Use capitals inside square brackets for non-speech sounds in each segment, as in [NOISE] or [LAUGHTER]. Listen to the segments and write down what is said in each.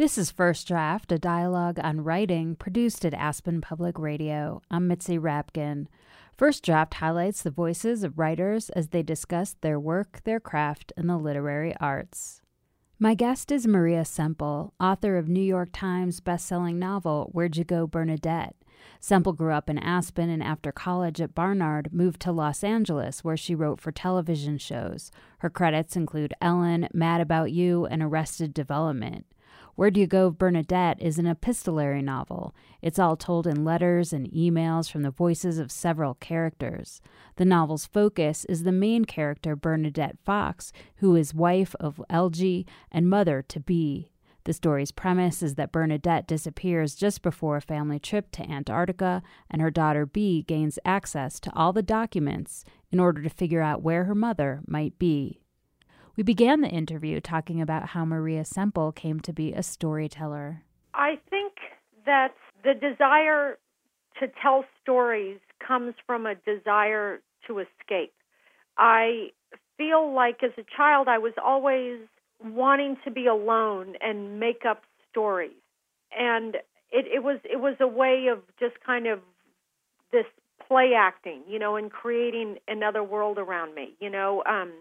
This is First Draft, a dialogue on writing produced at Aspen Public Radio. I'm Mitzi Rapkin. First Draft highlights the voices of writers as they discuss their work, their craft, and the literary arts. My guest is Maria Semple, author of New York Times bestselling novel Where'd You Go, Bernadette? Semple grew up in Aspen and after college at Barnard moved to Los Angeles where she wrote for television shows. Her credits include Ellen, Mad About You, and Arrested Development. Where Do You Go, Bernadette is an epistolary novel. It's all told in letters and emails from the voices of several characters. The novel's focus is the main character, Bernadette Fox, who is wife of LG and mother to Bee. The story's premise is that Bernadette disappears just before a family trip to Antarctica, and her daughter Bee gains access to all the documents in order to figure out where her mother might be. We began the interview talking about how Maria Semple came to be a storyteller. I think that the desire to tell stories comes from a desire to escape. I feel like as a child I was always wanting to be alone and make up stories. And it, it was it was a way of just kind of this play acting, you know, and creating another world around me. You know, um,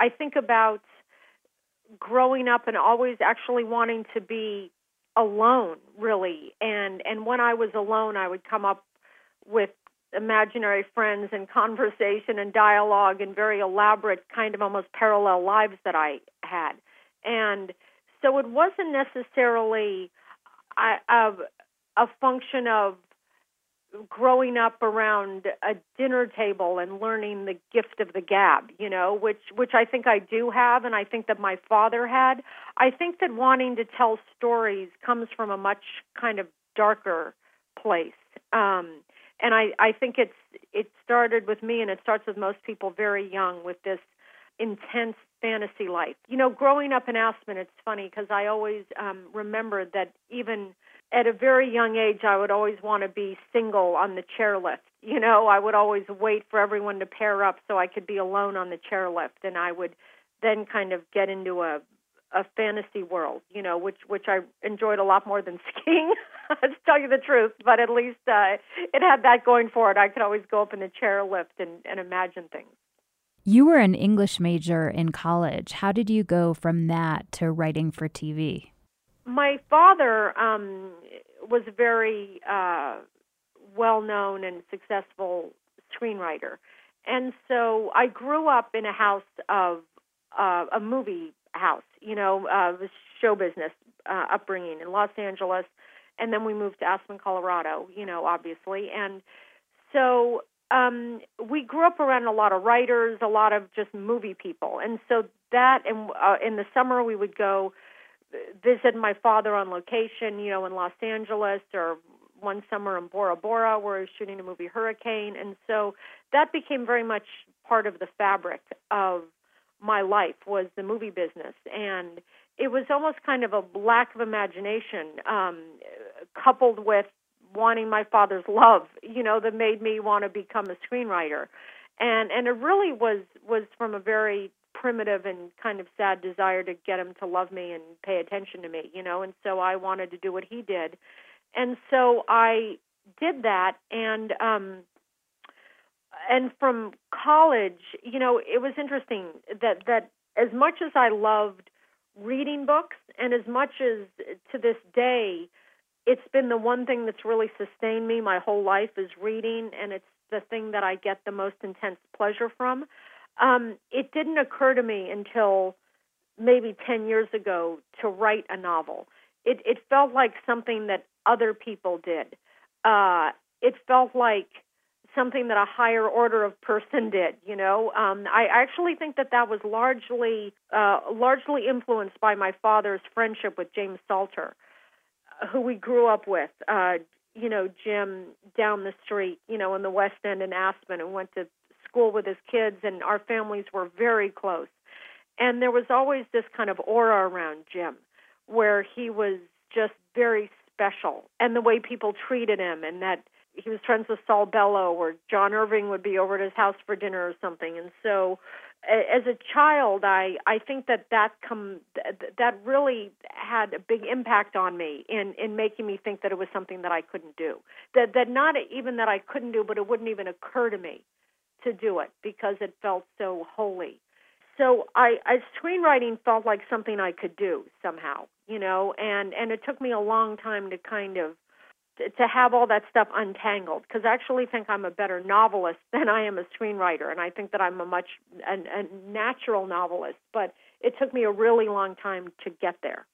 I think about growing up and always actually wanting to be alone really. And and when I was alone I would come up with imaginary friends and [LAUGHS] conversation and dialogue and very elaborate kind of almost parallel lives that I had. And so it wasn't necessarily a, a, a function of growing up around a dinner table and learning the gift of the gab, you know, which which I think I do have and I think that my father had. I think that wanting to tell stories comes from a much kind of darker place. Um and I I think it's it started with me and it starts with most people very young with this intense fantasy life. You know, growing up in Aspen, it's funny because I always um remembered that even at a very young age, I would always want to be single on the chairlift. You know, I would always wait for everyone to pair up so I could be alone on the chairlift, and I would then kind of get into a a fantasy world, you know, which which I enjoyed a lot more than [LAUGHS] skiing. to tell you the truth, but at least uh, it had that going for it. I could always go up in the chairlift and, and imagine things. You were an English major in college. How did you go from that to writing for TV? My father um, was a very uh, well known and successful screenwriter. And so I grew up in a house of uh, a movie house, you know, uh, show business uh, upbringing in Los Angeles. And then we moved to Aspen, Colorado, you know, obviously. And so um, we grew up around a lot of writers, a lot of just movie people. And so that, and uh, in the summer we would go visit my father on location, you know, in Los Angeles or one summer in Bora Bora where I was shooting a movie Hurricane, and so that became very much part of the fabric of my life was the movie business, and it was almost kind of a lack of imagination um, coupled with wanting my father's love, you know, that made me want to become a screenwriter. And and it really was was from a very primitive and kind of sad desire to get him to love me and pay attention to me, you know, and so I wanted to do what he did. And so I did that and um and from college, you know, it was interesting that that as much as I loved reading books and as much as to this day it's been the one thing that's really sustained me my whole life is reading and it's the thing that I get the most intense pleasure from. Um, it didn't occur to me until maybe 10 years ago to write a novel. It, it felt like something that other people did. Uh, it felt like something that a higher order of person did. You know, um, I actually think that that was largely uh, largely influenced by my father's friendship with James Salter, who we grew up with. Uh, you know, Jim down the street, you know, in the West End in Aspen, and went to school with his kids, and our families were very close. And there was always this kind of aura around Jim, where he was just very special, and the way people treated him, and that he was friends with Saul Bellow, or John Irving would be over at his house for dinner or something. And so, as a child, I I think that that come that really had a big impact on me in in making me think that it was something that I couldn't do. That that not even that I couldn't do, but it wouldn't even occur to me to do it because it felt so holy. So I, I screenwriting felt like something I could do somehow, you know, and and it took me a long time to kind of to have all that stuff untangled because I actually think I'm a better novelist than I am a screenwriter, and I think that I'm a much a, a natural novelist. But it took me a really long time to get there.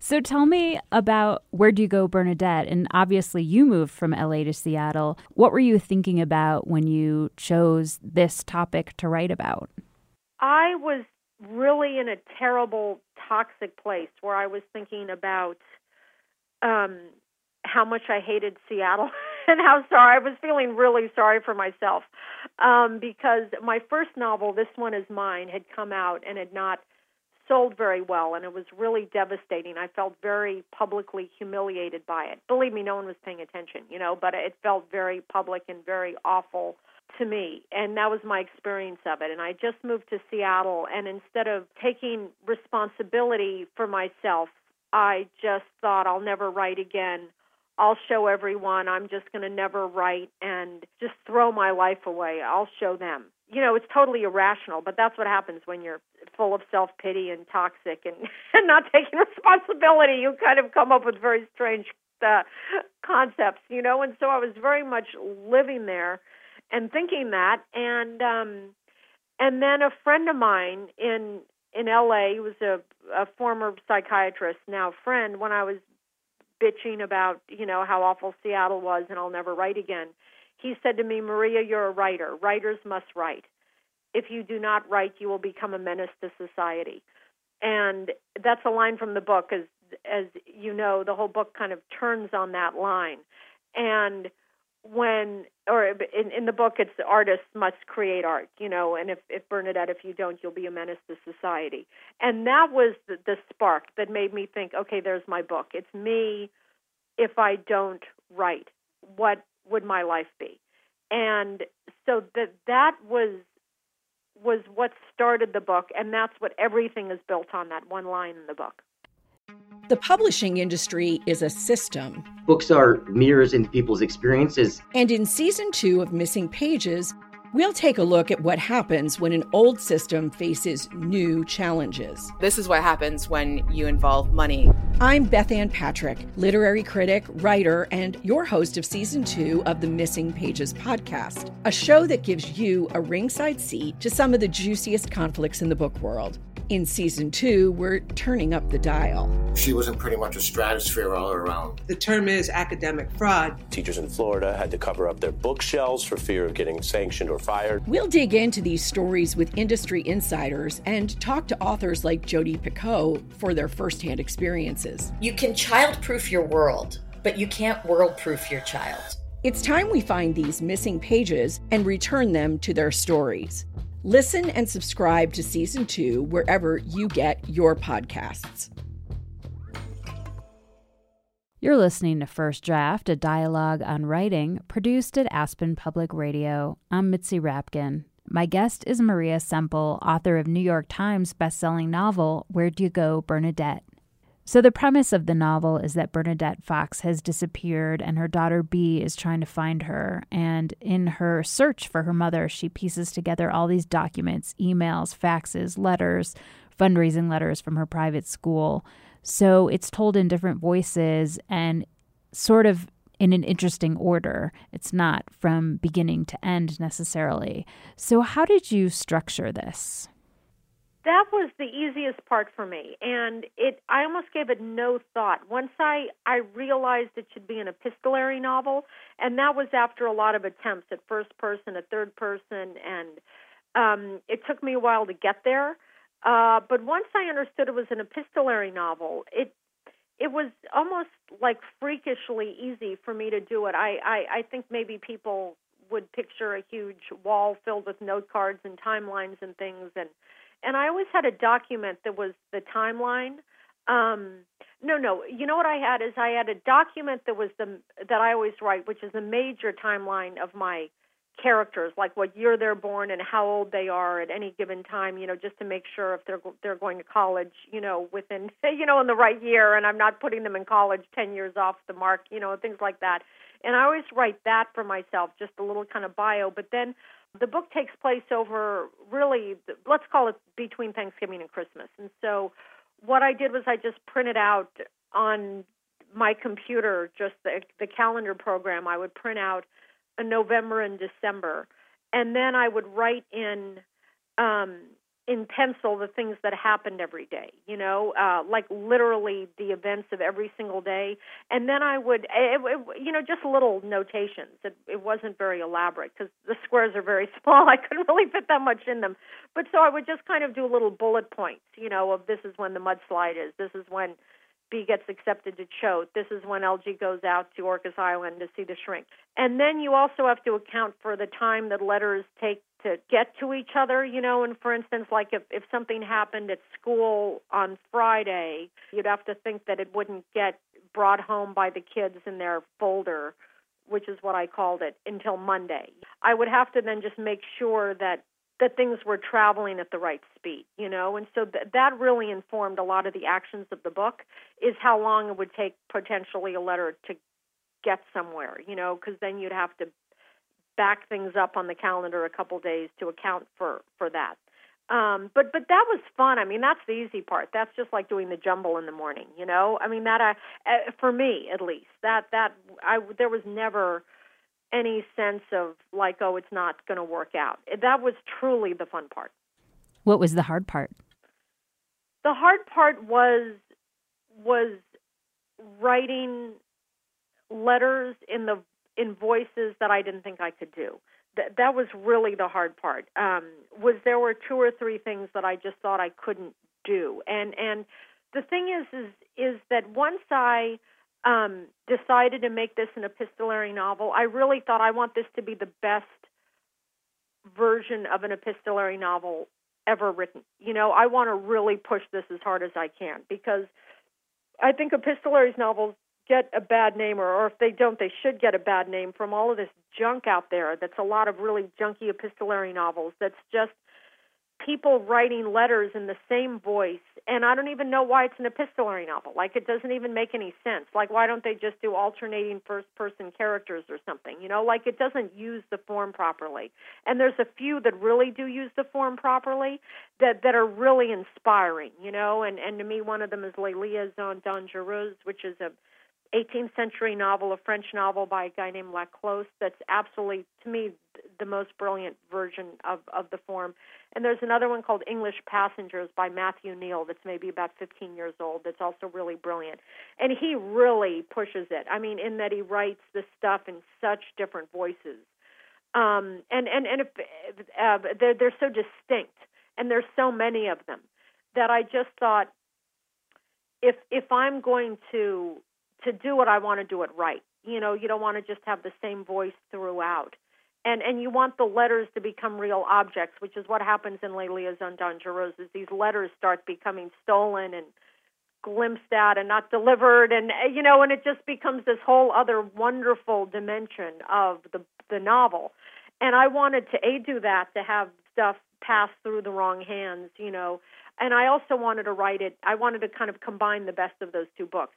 So tell me about where do you go, Bernadette? And obviously, you moved from LA to Seattle. What were you thinking about when you chose this topic to write about? I was really in a terrible, toxic place where I was thinking about um, how much I hated Seattle [LAUGHS] and how sorry I was feeling really sorry for myself um, because my first novel, This One Is Mine, had come out and had not sold very well, and it was really devastating. I felt very publicly humiliated by it. Believe me, no one was paying attention, you know, but it felt very public and very awful to me and that was my experience of it and i just moved to seattle and instead of taking responsibility for myself i just thought i'll never write again I'll show everyone I'm just going to never write and just throw my life away. I'll show them. You know, it's totally irrational, but that's what happens when you're full of self pity and toxic and, [LAUGHS] and not taking [LAUGHS] responsibility. You kind of come up with very strange uh, concepts, you know. And so I was very much living there and thinking that, and um, and then a friend of mine in in LA, who was a, a former psychiatrist, now friend, when I was bitching about, you know, how awful Seattle was and I'll never write again. He said to me, Maria, you're a writer. Writers must write. If you do not write, you will become a menace to society. And that's a line from the book. As as you know, the whole book kind of turns on that line. And when or in, in the book it's artists must create art you know and if, if bernadette if you don't you'll be a menace to society and that was the, the spark that made me think okay there's my book it's me if i don't write what would my life be and so that that was was what started the book and that's what everything is built on that one line in the book the publishing industry is a system. Books are mirrors into people's experiences. And in season two of Missing Pages, We'll take a look at what happens when an old system faces new challenges. This is what happens when you involve money. I'm Bethanne Patrick, literary critic, writer, and your host of season two of the Missing Pages podcast, a show that gives you a ringside seat to some of the juiciest conflicts in the book world. In season two, we're turning up the dial. She was in pretty much a stratosphere all around. The term is academic fraud. Teachers in Florida had to cover up their bookshelves for fear of getting sanctioned or fired. We'll dig into these stories with industry insiders and talk to authors like Jodi Picoult for their firsthand experiences. You can childproof your world but you can't world proof your child. It's time we find these missing pages and return them to their stories. Listen and subscribe to season two wherever you get your podcasts. You're listening to First Draft, a dialogue on writing produced at Aspen Public Radio. I'm Mitzi Rapkin. My guest is Maria Semple, author of New York Times bestselling novel Where'd You Go, Bernadette? So, the premise of the novel is that Bernadette Fox has disappeared and her daughter Bee is trying to find her. And in her search for her mother, she pieces together all these documents emails, faxes, letters, fundraising letters from her private school so it's told in different voices and sort of in an interesting order. It's not from beginning to end necessarily. So, how did you structure this? That was the easiest part for me, and it I almost gave it no thought. Once I I realized it should be an epistolary novel, and that was after a lot of attempts at first person, at third person, and um, it took me a while to get there. Uh, but once I understood it was an epistolary novel, it it was almost like freakishly easy for me to do it. I, I, I think maybe people would picture a huge wall filled with note cards and timelines and things and and I always had a document that was the timeline. Um, no, no. You know what I had is I had a document that was the that I always write, which is the major timeline of my characters, like what year they're born and how old they are at any given time, you know, just to make sure if they're they're going to college, you know, within [LAUGHS] you know in the right year, and I'm not putting them in college ten years off the mark, you know, things like that. And I always write that for myself, just a little kind of bio. But then the book takes place over really, let's call it between Thanksgiving and Christmas. And so what I did was I just printed out on my computer just the the calendar program. I would print out November and December, and then I would write in um, in pencil the things that happened every day. You know, uh, like literally the events of every single day, and then I would, it, it, you know, just little notations. It, it wasn't very elaborate because the squares are very [LAUGHS] small. I couldn't really fit that much in them, but so I would just kind of do little bullet points. You know, of this is when the mudslide is. This is when Bee gets accepted to Choate. This is when LG goes out to Orcas Island to see the shrink. And then you also have to account for the time that letters take to get to each other, you know, and for instance, like if, if something happened at school on Friday, you'd have to think that it wouldn't get brought home by the kids in their folder, which is what I called it, until Monday. I would have to then just make sure that that things were traveling at the right speed, you know, and so th- that really informed a lot of the actions of the book. Is how long it would take potentially a letter to get somewhere, you know, because then you'd have to back things up on the calendar a couple days to account for for that. Um, but but that was fun. I mean, that's the easy part. That's just like doing the jumble in the morning, you know. I mean, that uh, uh for me at least that that I there was never any sense of like, oh, it's not going to work out. That was truly the fun part. What was the hard part? The hard part was was writing letters in the in voices that I didn't think I could do. That that was really the hard part. Um, was there were two or three things that I just thought I couldn't do, and and the thing is is is that once I um, decided to make this an epistolary novel, I really thought I want this to be the best version of an epistolary novel ever written. You know, I want to really push this as hard as I can because I think epistolary novels get a bad name, or, or if they don't, they should get a bad name from all of this junk out there. That's a lot of really junky epistolary novels. That's just people writing letters in the same voice and I don't even know why it's an epistolary novel. Like it doesn't even make any sense. Like why don't they just do alternating first person characters or something? You know, like it doesn't use the form properly. And there's a few that really do use the form properly that that are really inspiring, you know, and and to me one of them is Les Liaisons Dangereuses, which is a 18th century novel, a French novel by a guy named Laclos. That's absolutely, to me, the most brilliant version of, of the form. And there's another one called English Passengers by Matthew Kneale that's maybe about 15 years old that's also really brilliant. And he really pushes it. I mean, in that he writes the stuff in such different voices. Um, and and and if, uh, they're they're so distinct, and there's so many of them that I just thought if if I'm going to to do it, I want to do it right. You know, you don't want to just have the same voice throughout. And and you want the letters to become real objects, which is what happens in Les Liaisons Dangereuses. These letters start becoming stolen and glimpsed at and not delivered and uh, you know and it just becomes this whole other wonderful dimension of the the novel. And i wanted to a do that to have stuff pass through the wrong hands you know. And i also wanted to write it i wanted to kind of combine the best of those two books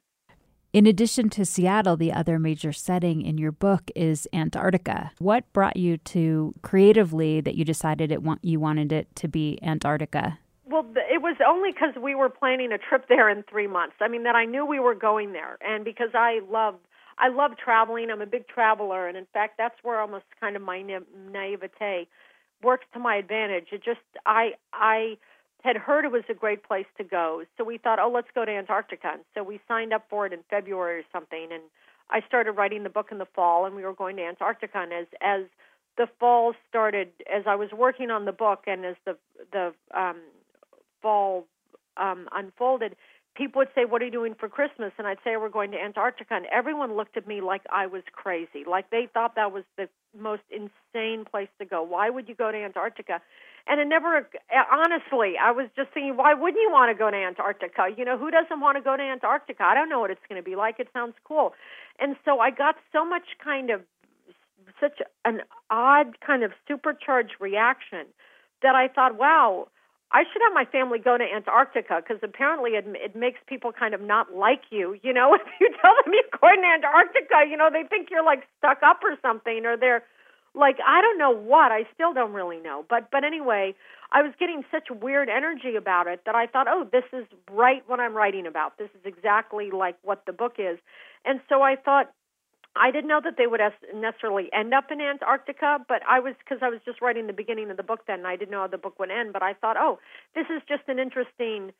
in addition to Seattle, the other major setting in your book is Antarctica. What brought you to creatively that you decided it want you wanted it to be Antarctica? Well, it was only because we were planning a trip there in three months. I mean, that I knew we were going there, and because I love, I love traveling. I'm a big traveler, and in fact, that's where almost kind of my na- naivete works to my advantage. It just, I, I had heard it was a great place to go, so we thought, oh, let's go to Antarctica. And so we signed up for it in February or something, and I started writing the book in the fall, and we were going to Antarctica. And as as the fall started, as I was working on the book, and as the the um, fall um, unfolded, people would say, "What are you doing for Christmas?" And I'd say, "We're going to Antarctica." And everyone looked at me like I was crazy, like they thought that was the most insane place to go. Why would you go to Antarctica? And it never, honestly, I was just thinking, why wouldn't you want to go to Antarctica? You know, who doesn't want to go to Antarctica? I don't know what it's going to be like. It sounds cool. And so I got so much kind of, such an odd kind of supercharged reaction that I thought, wow I should have my family go to Antarctica because apparently it, it makes people kind of not like you. You know, [LAUGHS] if you tell them you're going to Antarctica, you know, they think you're like stuck up or something, or they're like I don't know what. I still don't really know. But but anyway, I was getting such weird energy about it that I thought, oh, this is right what I'm writing about. This is exactly like what the book is. And so I thought, I didn't know that they would necessarily end up in Antarctica, but I was because I was just writing the beginning of the book then, and I didn't know how the book would end. But I thought, oh, this is just an interesting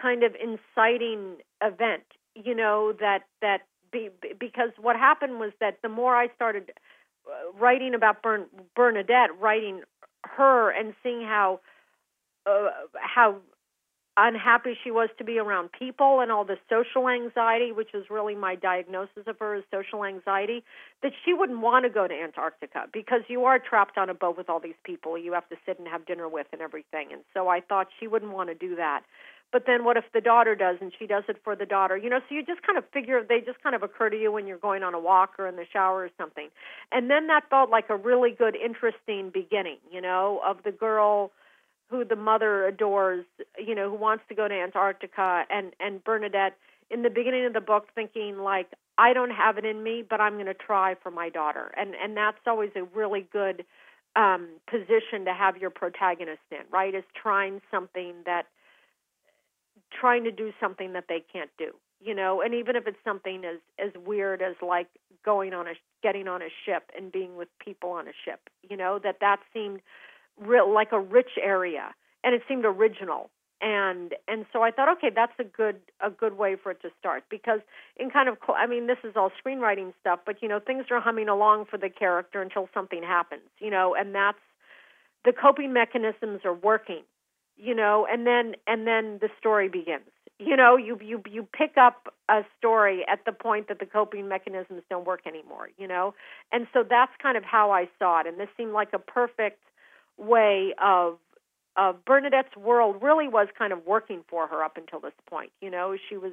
kind of inciting event, you know, that that be, because what happened was that the more I started uh, writing about Bern, Bernadette, writing her and seeing how uh, how unhappy she was to be around people and all the social anxiety, which is really my diagnosis of her is social anxiety, that she wouldn't want to go to Antarctica because you are trapped on a boat with all these people you have to sit and have dinner with and everything. And so I thought she wouldn't want to do that. But then what if the daughter does and she does it for the daughter? You know, so you just kind of figure they just kind of occur to you when you're going on a walk or in the shower or something. And then that felt like a really good interesting beginning, you know, of the girl who the mother adores, you know, who wants to go to Antarctica, and and Bernadette in the beginning of the book thinking like I don't have it in me, but I'm going to try for my daughter, and and that's always a really good um, position to have your protagonist in, right? Is trying something that trying to do something that they can't do, you know, and even if it's something as as weird as like going on a getting on a ship and being with people on a ship, you know, that that seemed real like a rich area, and it seemed original. And and so I thought, okay, that's a good a good way for it to start because in kind of I mean this is all screenwriting stuff, but you know things are humming along for the character until something happens, you know, and that's the coping mechanisms are working, you know, and then and then the story begins. You know, you you you pick up a story at the point that the coping mechanisms don't work anymore, you know, and so that's kind of how I saw it, and this seemed like a perfect way of of Bernadette's world really was kind of working for her up until this point. You know, she was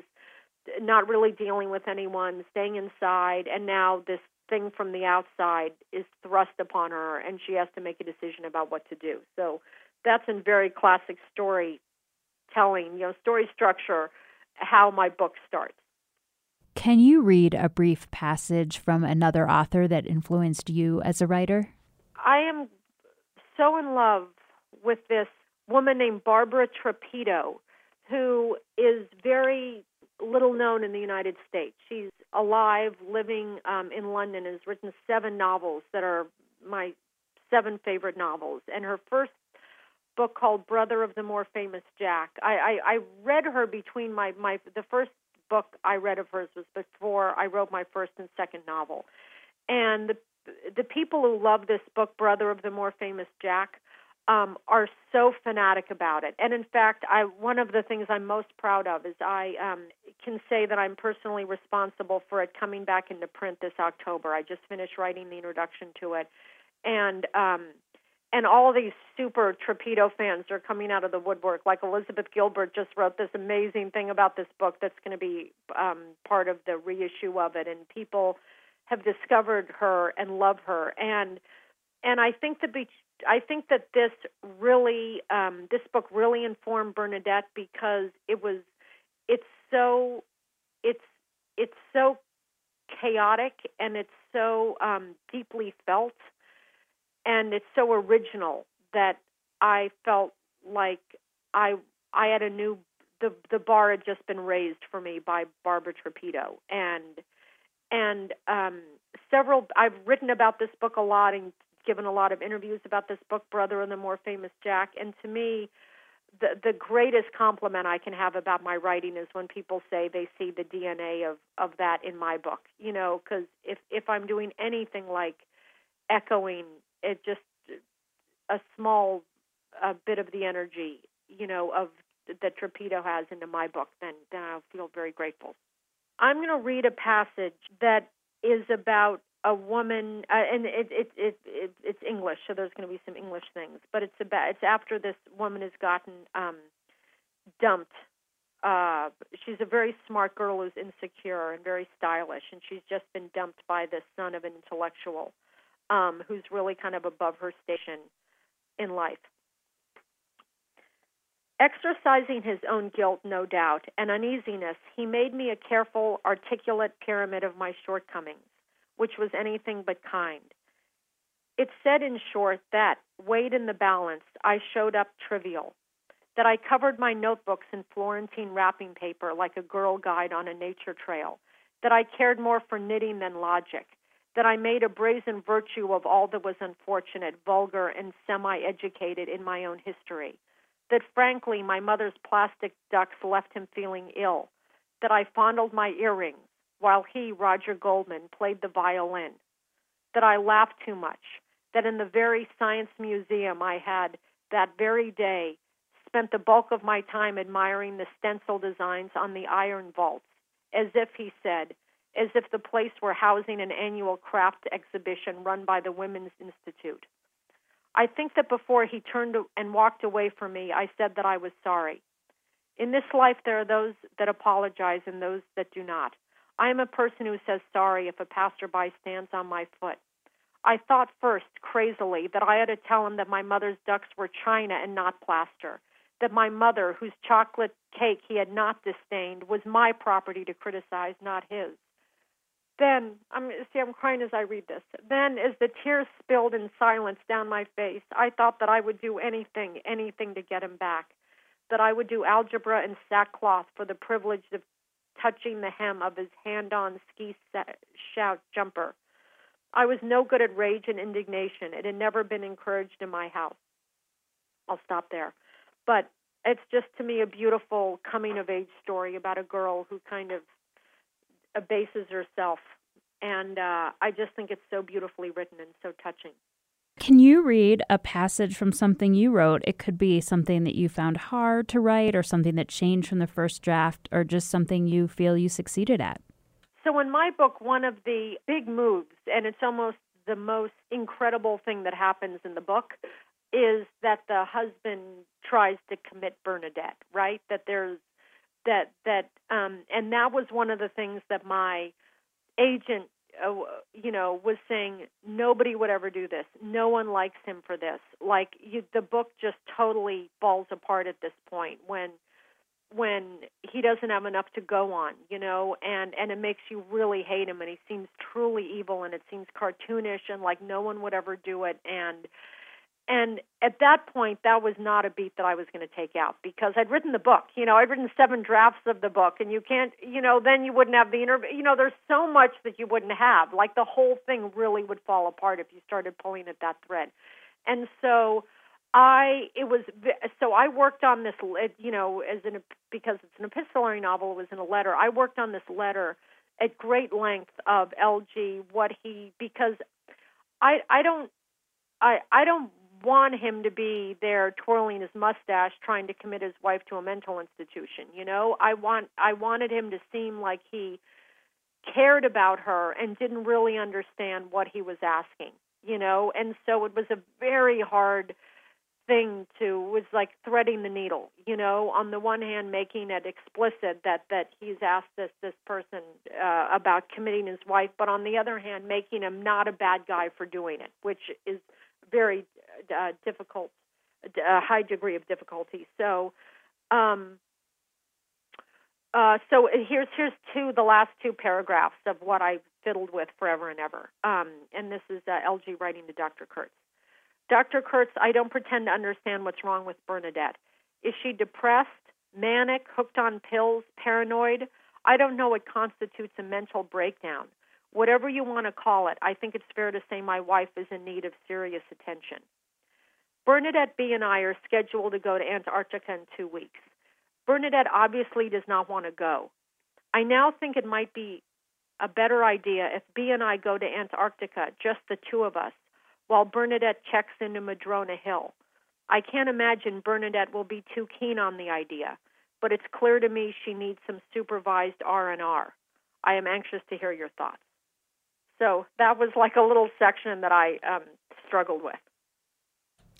not really dealing with anyone, staying inside, and now this thing from the outside is thrust upon her, and she has to make a decision about what to do. So that's in very classic storytelling, you know, story structure, how my book starts. Can you read a brief passage from another author that influenced you as a writer? I am so in love with this woman named Barbara Trapido, who is very little known in the United States. She's alive, living um, in London, has written seven novels that are my seven favorite novels. And her first book called Brother of the More Famous Jack. I, I, I read her between my, my the first book I read of hers was before I wrote my first and second novel. And the the people who love this book, Brother of the More Famous Jack, um, are so fanatic about it. And in fact, I one of the things I'm most proud of is I um, can say that I'm personally responsible for it coming back into print this October. I just finished writing the introduction to it, and um, and all these super Trapido fans are coming out of the woodwork. Like Elizabeth Gilbert just wrote this amazing thing about this book that's going to be um, part of the reissue of it, and people have discovered her and love her. And and I think the beach I think that this really, um, this book really informed Bernadette because it was, it's so, it's, it's so chaotic and it's so um, deeply felt and it's so original that I felt like I, I had a new, the the bar had just been raised for me by Barbara Trapido. And and um, several I've written about this book a lot and given a lot of interviews about this book, Brother and the More Famous Jack. And to me, the the greatest compliment I can have about my writing is when people say they see the DNA of of that in my book. You know, because if if I'm doing anything like echoing it, just a small a bit of the energy, you know, of that Trapido has into my book, then then I'll feel very grateful. I'm going to read a passage that is about a woman, uh, and it, it it it it's English, so there's going to be some English things, but it's about it's after this woman has gotten um, dumped. Uh, she's a very smart girl who's insecure and very stylish, and she's just been dumped by the son of an intellectual um, who's really kind of above her station in life. Exercising his own guilt, no doubt, and uneasiness, he made me a careful, articulate pyramid of my shortcomings which was anything but kind. It said, in short, that, weighed in the balance, I showed up trivial, that I covered my notebooks in Florentine wrapping paper like a girl guide on a nature trail, that I cared more for knitting than logic, that I made a brazen virtue of all that was unfortunate, vulgar, and semi educated in my own history, that frankly my mother's plastic ducks left him feeling ill, that I fondled my earrings, while he, Roger Goldman, played the violin, that I laughed too much, that in the very science museum I had that very day spent the bulk of my time admiring the stencil designs on the iron vaults, as if, he said, as if the place were housing an annual craft exhibition run by the Women's Institute. I think that before he turned and walked away from me, I said that I was sorry. In this life, there are those that apologize and those that do not. I am a person who says sorry if a passerby stands on my foot. I thought first, crazily, that I had to tell him that my mother's ducks were china and not plaster, that my mother, whose chocolate cake he had not disdained, was my property to criticize, not his. Then, I'm see, I'm crying as I read this. Then, as the tears spilled in silence down my face, I thought that I would do anything, anything to get him back. That I would do algebra and sackcloth for the privilege of touching the hem of his hand on ski shout jumper. I was no good at rage and indignation. It had never been encouraged in my house. I'll stop there. But it's just to me a beautiful coming of age story about a girl who kind of abases herself. And uh, I just think it's so beautifully written and so touching. Can you read a passage from something you wrote? It could be something that you found hard to write, or something that changed from the first draft, or just something you feel you succeeded at. So, in my book, one of the big moves, and it's almost the most incredible thing that happens in the book, is that the husband tries to commit Bernadette, right? That there's that that um and that was one of the things that my agent uh, you know, was saying nobody would ever do this. No one likes him for this. Like you, the book just totally falls apart at this point when when he doesn't have enough to go on, you know, and and it makes you really hate him and he seems truly evil and it seems cartoonish and like no one would ever do it and and at that point, that was not a beat that I was going to take out because I'd written the book. You know, I'd written seven drafts of the book, and you can't, you know, then you wouldn't have the interview. You know, there's so much that you wouldn't have. Like the whole thing really would fall apart if you started pulling at that thread. And so I, it was, so I worked on this, you know, as an, because it's an epistolary novel, it was in a letter. I worked on this letter at great length of LG, what he, because I, I don't, I, I don't want him to be there twirling his mustache trying to commit his wife to a mental institution you know? I want i wanted him to seem like he cared about her and didn't really understand what he was asking you know? And so it was a very hard thing to was like threading the needle you know? On the one hand making it explicit that that he's asked this this person uh, about committing his wife but on the other hand making him not a bad guy for doing it which is very uh, difficult a high degree of difficulty so um uh, so here's here's two the last two paragraphs of what I fiddled with forever and ever. Um, and this is uh, LG writing to Dr. Kurtz. Dr. Kurtz, I don't pretend to understand what's wrong with Bernadette. Is she depressed, manic, hooked on pills, paranoid? I don't know what constitutes a mental breakdown. Whatever you want to call it, I think it's fair to say my wife is in need of serious attention. Bernadette Bee and I are scheduled to go to Antarctica in two weeks. Bernadette obviously does not want to go. I now think it might be a better idea if Bee and I go to Antarctica, just the two of us, while Bernadette checks into Madrona Hill. I can't imagine Bernadette will be too keen on the idea, but it's clear to me she needs some supervised R&R. I am anxious to hear your thoughts. So that was like a little section that I um, struggled with.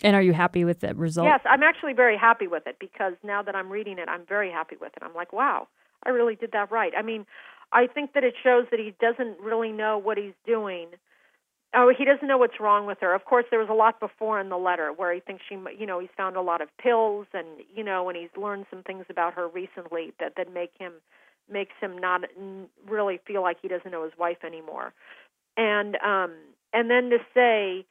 And are you happy with the result? Yes, I'm actually very happy with it because now that I'm reading it, I'm very happy with it. I'm like, wow, I really did that right. I mean, I think that it shows that he doesn't really know what he's doing Oh, he doesn't know what's wrong with her. Of course, there was a lot before in the letter where he thinks she, you know, he's found a lot of pills, and you know, and he's learned some things about her recently that that make him makes him not really feel like he doesn't know his wife anymore. And um, and then to say,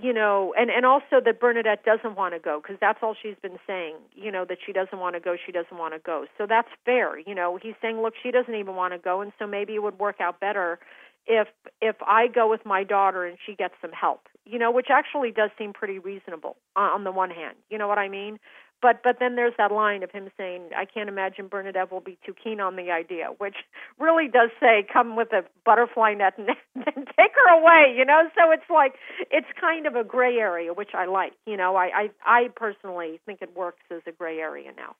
you know, and and also that Bernadette doesn't want to go because that's all she's been saying. You know that she doesn't want to go. She doesn't want to go. So that's fair. You know, he's saying, look, she doesn't even want to go, and so maybe it would work out better if if I go with my daughter and she gets some help, you know, which actually does seem pretty reasonable on the one hand. You know what I mean? But but then there's that line of him saying, "I can't imagine Bernadette will be too keen on the idea," which really does say, "Come with a butterfly net and, [LAUGHS] and take her away." You know, so it's like it's kind of a gray area, which I like. You know, I I, I personally think it works as a gray area now.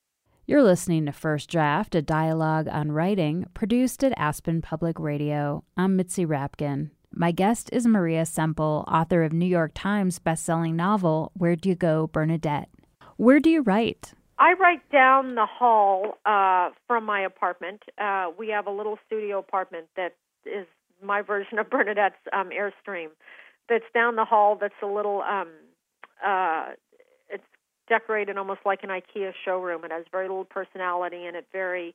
You're listening to First Draft, a dialogue on writing produced at Aspen Public Radio. I'm Mitzi Rapkin. My guest is Maria Semple, author of New York Times bestselling novel Where Do You Go, Bernadette? Where do you write? I write down the hall uh, from my apartment. Uh, we have a little studio apartment that is my version of Bernadette's um, Airstream. That's down the hall. That's a little um, uh, decorated almost like an IKEA showroom. It has very little personality and it very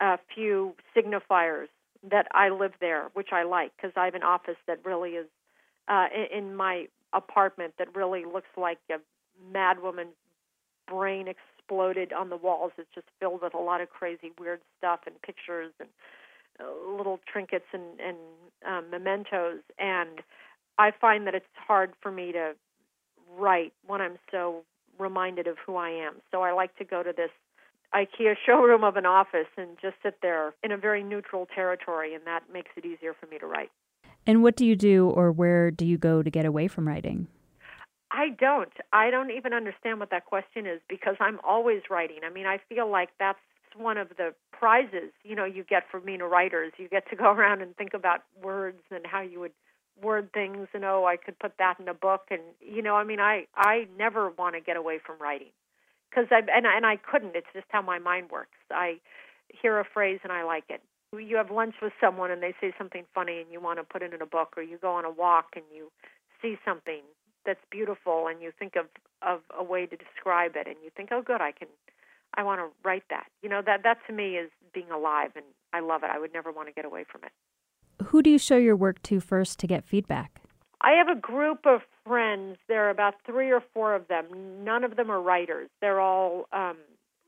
uh, few signifiers that I live there, which I like because I have an office that really is uh, in, in my apartment that really looks like a madwoman's brain exploded on the walls. It's just filled with a lot of crazy, weird stuff and pictures and uh, little trinkets and, and um, mementos. And I find that it's hard for me to write when I'm so reminded of who I am. So I like to go to this IKEA showroom of an office and just sit there in a very neutral territory, and that makes it easier for me to write. And what do you do, or where do you go to get away from writing? I don't. I don't even understand what that question is because I'm always writing. I mean, I feel like that's one of the prizes, you know, you get for being a writer. You get to go [LAUGHS] around and think about words and how you would word things and oh I could put that in a book and you know I mean I I never want to get away from writing because I and and I couldn't it's just how my mind works I hear a phrase and I like it you have lunch with someone and they say something funny and you want to put it in a book or you go on a walk and you see something that's beautiful and you think of of a way to describe it and you think oh good I can I want to write that you know that that to me is being alive and I love it I would never want to get away from it who do you show your work to first to get feedback? I have a group of friends. There are about three or four of them. None of them are writers. They're all um,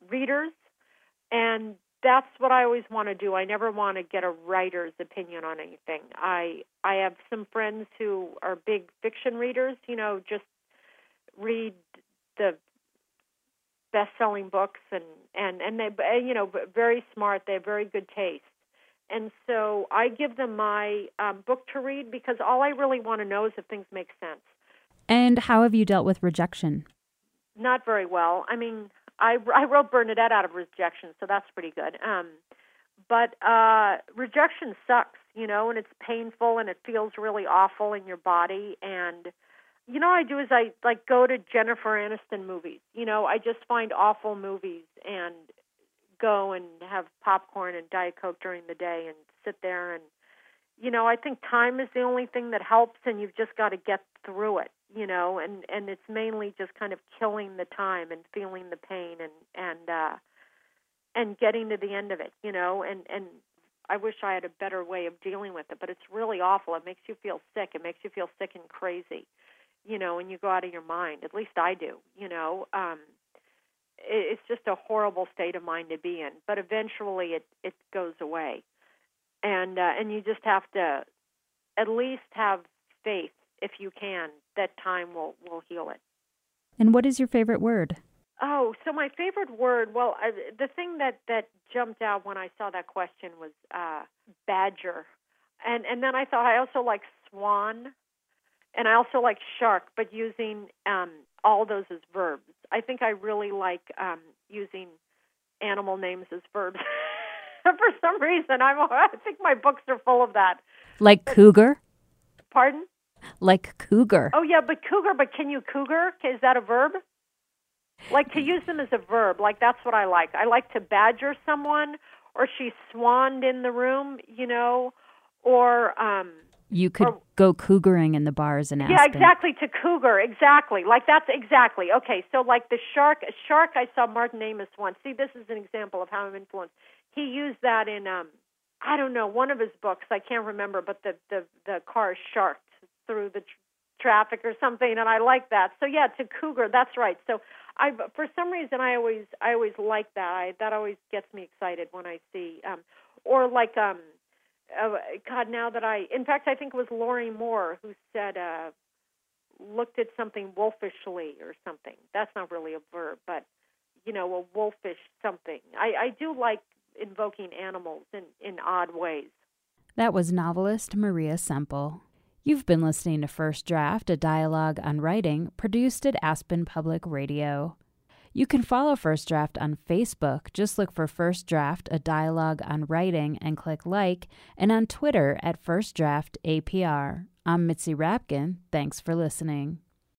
readers, and that's what I always want to do. I never want to get a writer's opinion on anything. I I have some friends who are big fiction readers. You know, just read the best-selling books and and and they you know very smart. They have very good taste and so I give them my um, book to read because all I really want to know is if things make sense. And how have you dealt with rejection? Not very well. I mean, I, I wrote Bernadette out of rejection, so that's pretty good. Um, but uh, rejection sucks, you know, and it's painful and it feels really awful in your body. And you know, I do is I like go to Jennifer Aniston movies. You know, I just find awful movies and go and have popcorn and diet coke during the day and sit there and you know, I think time is the only thing that helps and you've just got to get through it, you know, and and it's mainly just kind of killing the time and feeling the pain and and uh and getting to the end of it, you know, and and I wish I had a better way of dealing with it, but it's really awful. It makes you feel sick. It makes you feel sick and crazy, you know, and you go out of your mind. At least I do, you know. Um it, it's just a horrible state of mind to be in, but eventually it it goes away. And uh and you just have to at least have faith if you can that time will will heal it. And what is your favorite word? Oh, so my favorite word. Well, I, the thing that that jumped out when I saw that question was uh, badger, and and then I thought I also like swan, and I also like shark, but using um, all those as verbs. I think I really like um, using animal names as verbs. [LAUGHS] For some reason, I'm. [LAUGHS] I think my books are full of that. Like cougar. Pardon? Like cougar. Oh yeah, but cougar. But can you cougar? Is that a verb? Like to use them as a verb. Like that's what I like. I like to badger someone, or she swanned in the room, you know, or um you could or, go cougaring in the bars and ask. yeah, exactly to cougar, exactly. Like that's exactly okay. So like the shark, shark. I saw Martin Amis once. See, this is an example of how I'm influenced. He used that in um, I don't know, one of his books. I can't remember, but the the the car sharked through the tr- traffic or something, and I like that. So yeah, to cougar, that's right. So I for some reason I always I always like that. I, that always gets me excited when I see um or like um uh, God now that I in fact I think it was Lorrie Moore who said uh looked at something wolfishly or something. That's not really a verb, but you know, a wolfish something. I I do like invoking animals in in odd ways. That was novelist Maria Semple. You've been listening to First Draft, a dialogue on writing produced at Aspen Public Radio. You can follow First Draft on Facebook. Just look for First Draft, a dialogue on writing, and click like, and on Twitter at First Draft APR. I'm Mitzi Rapkin. Thanks for listening.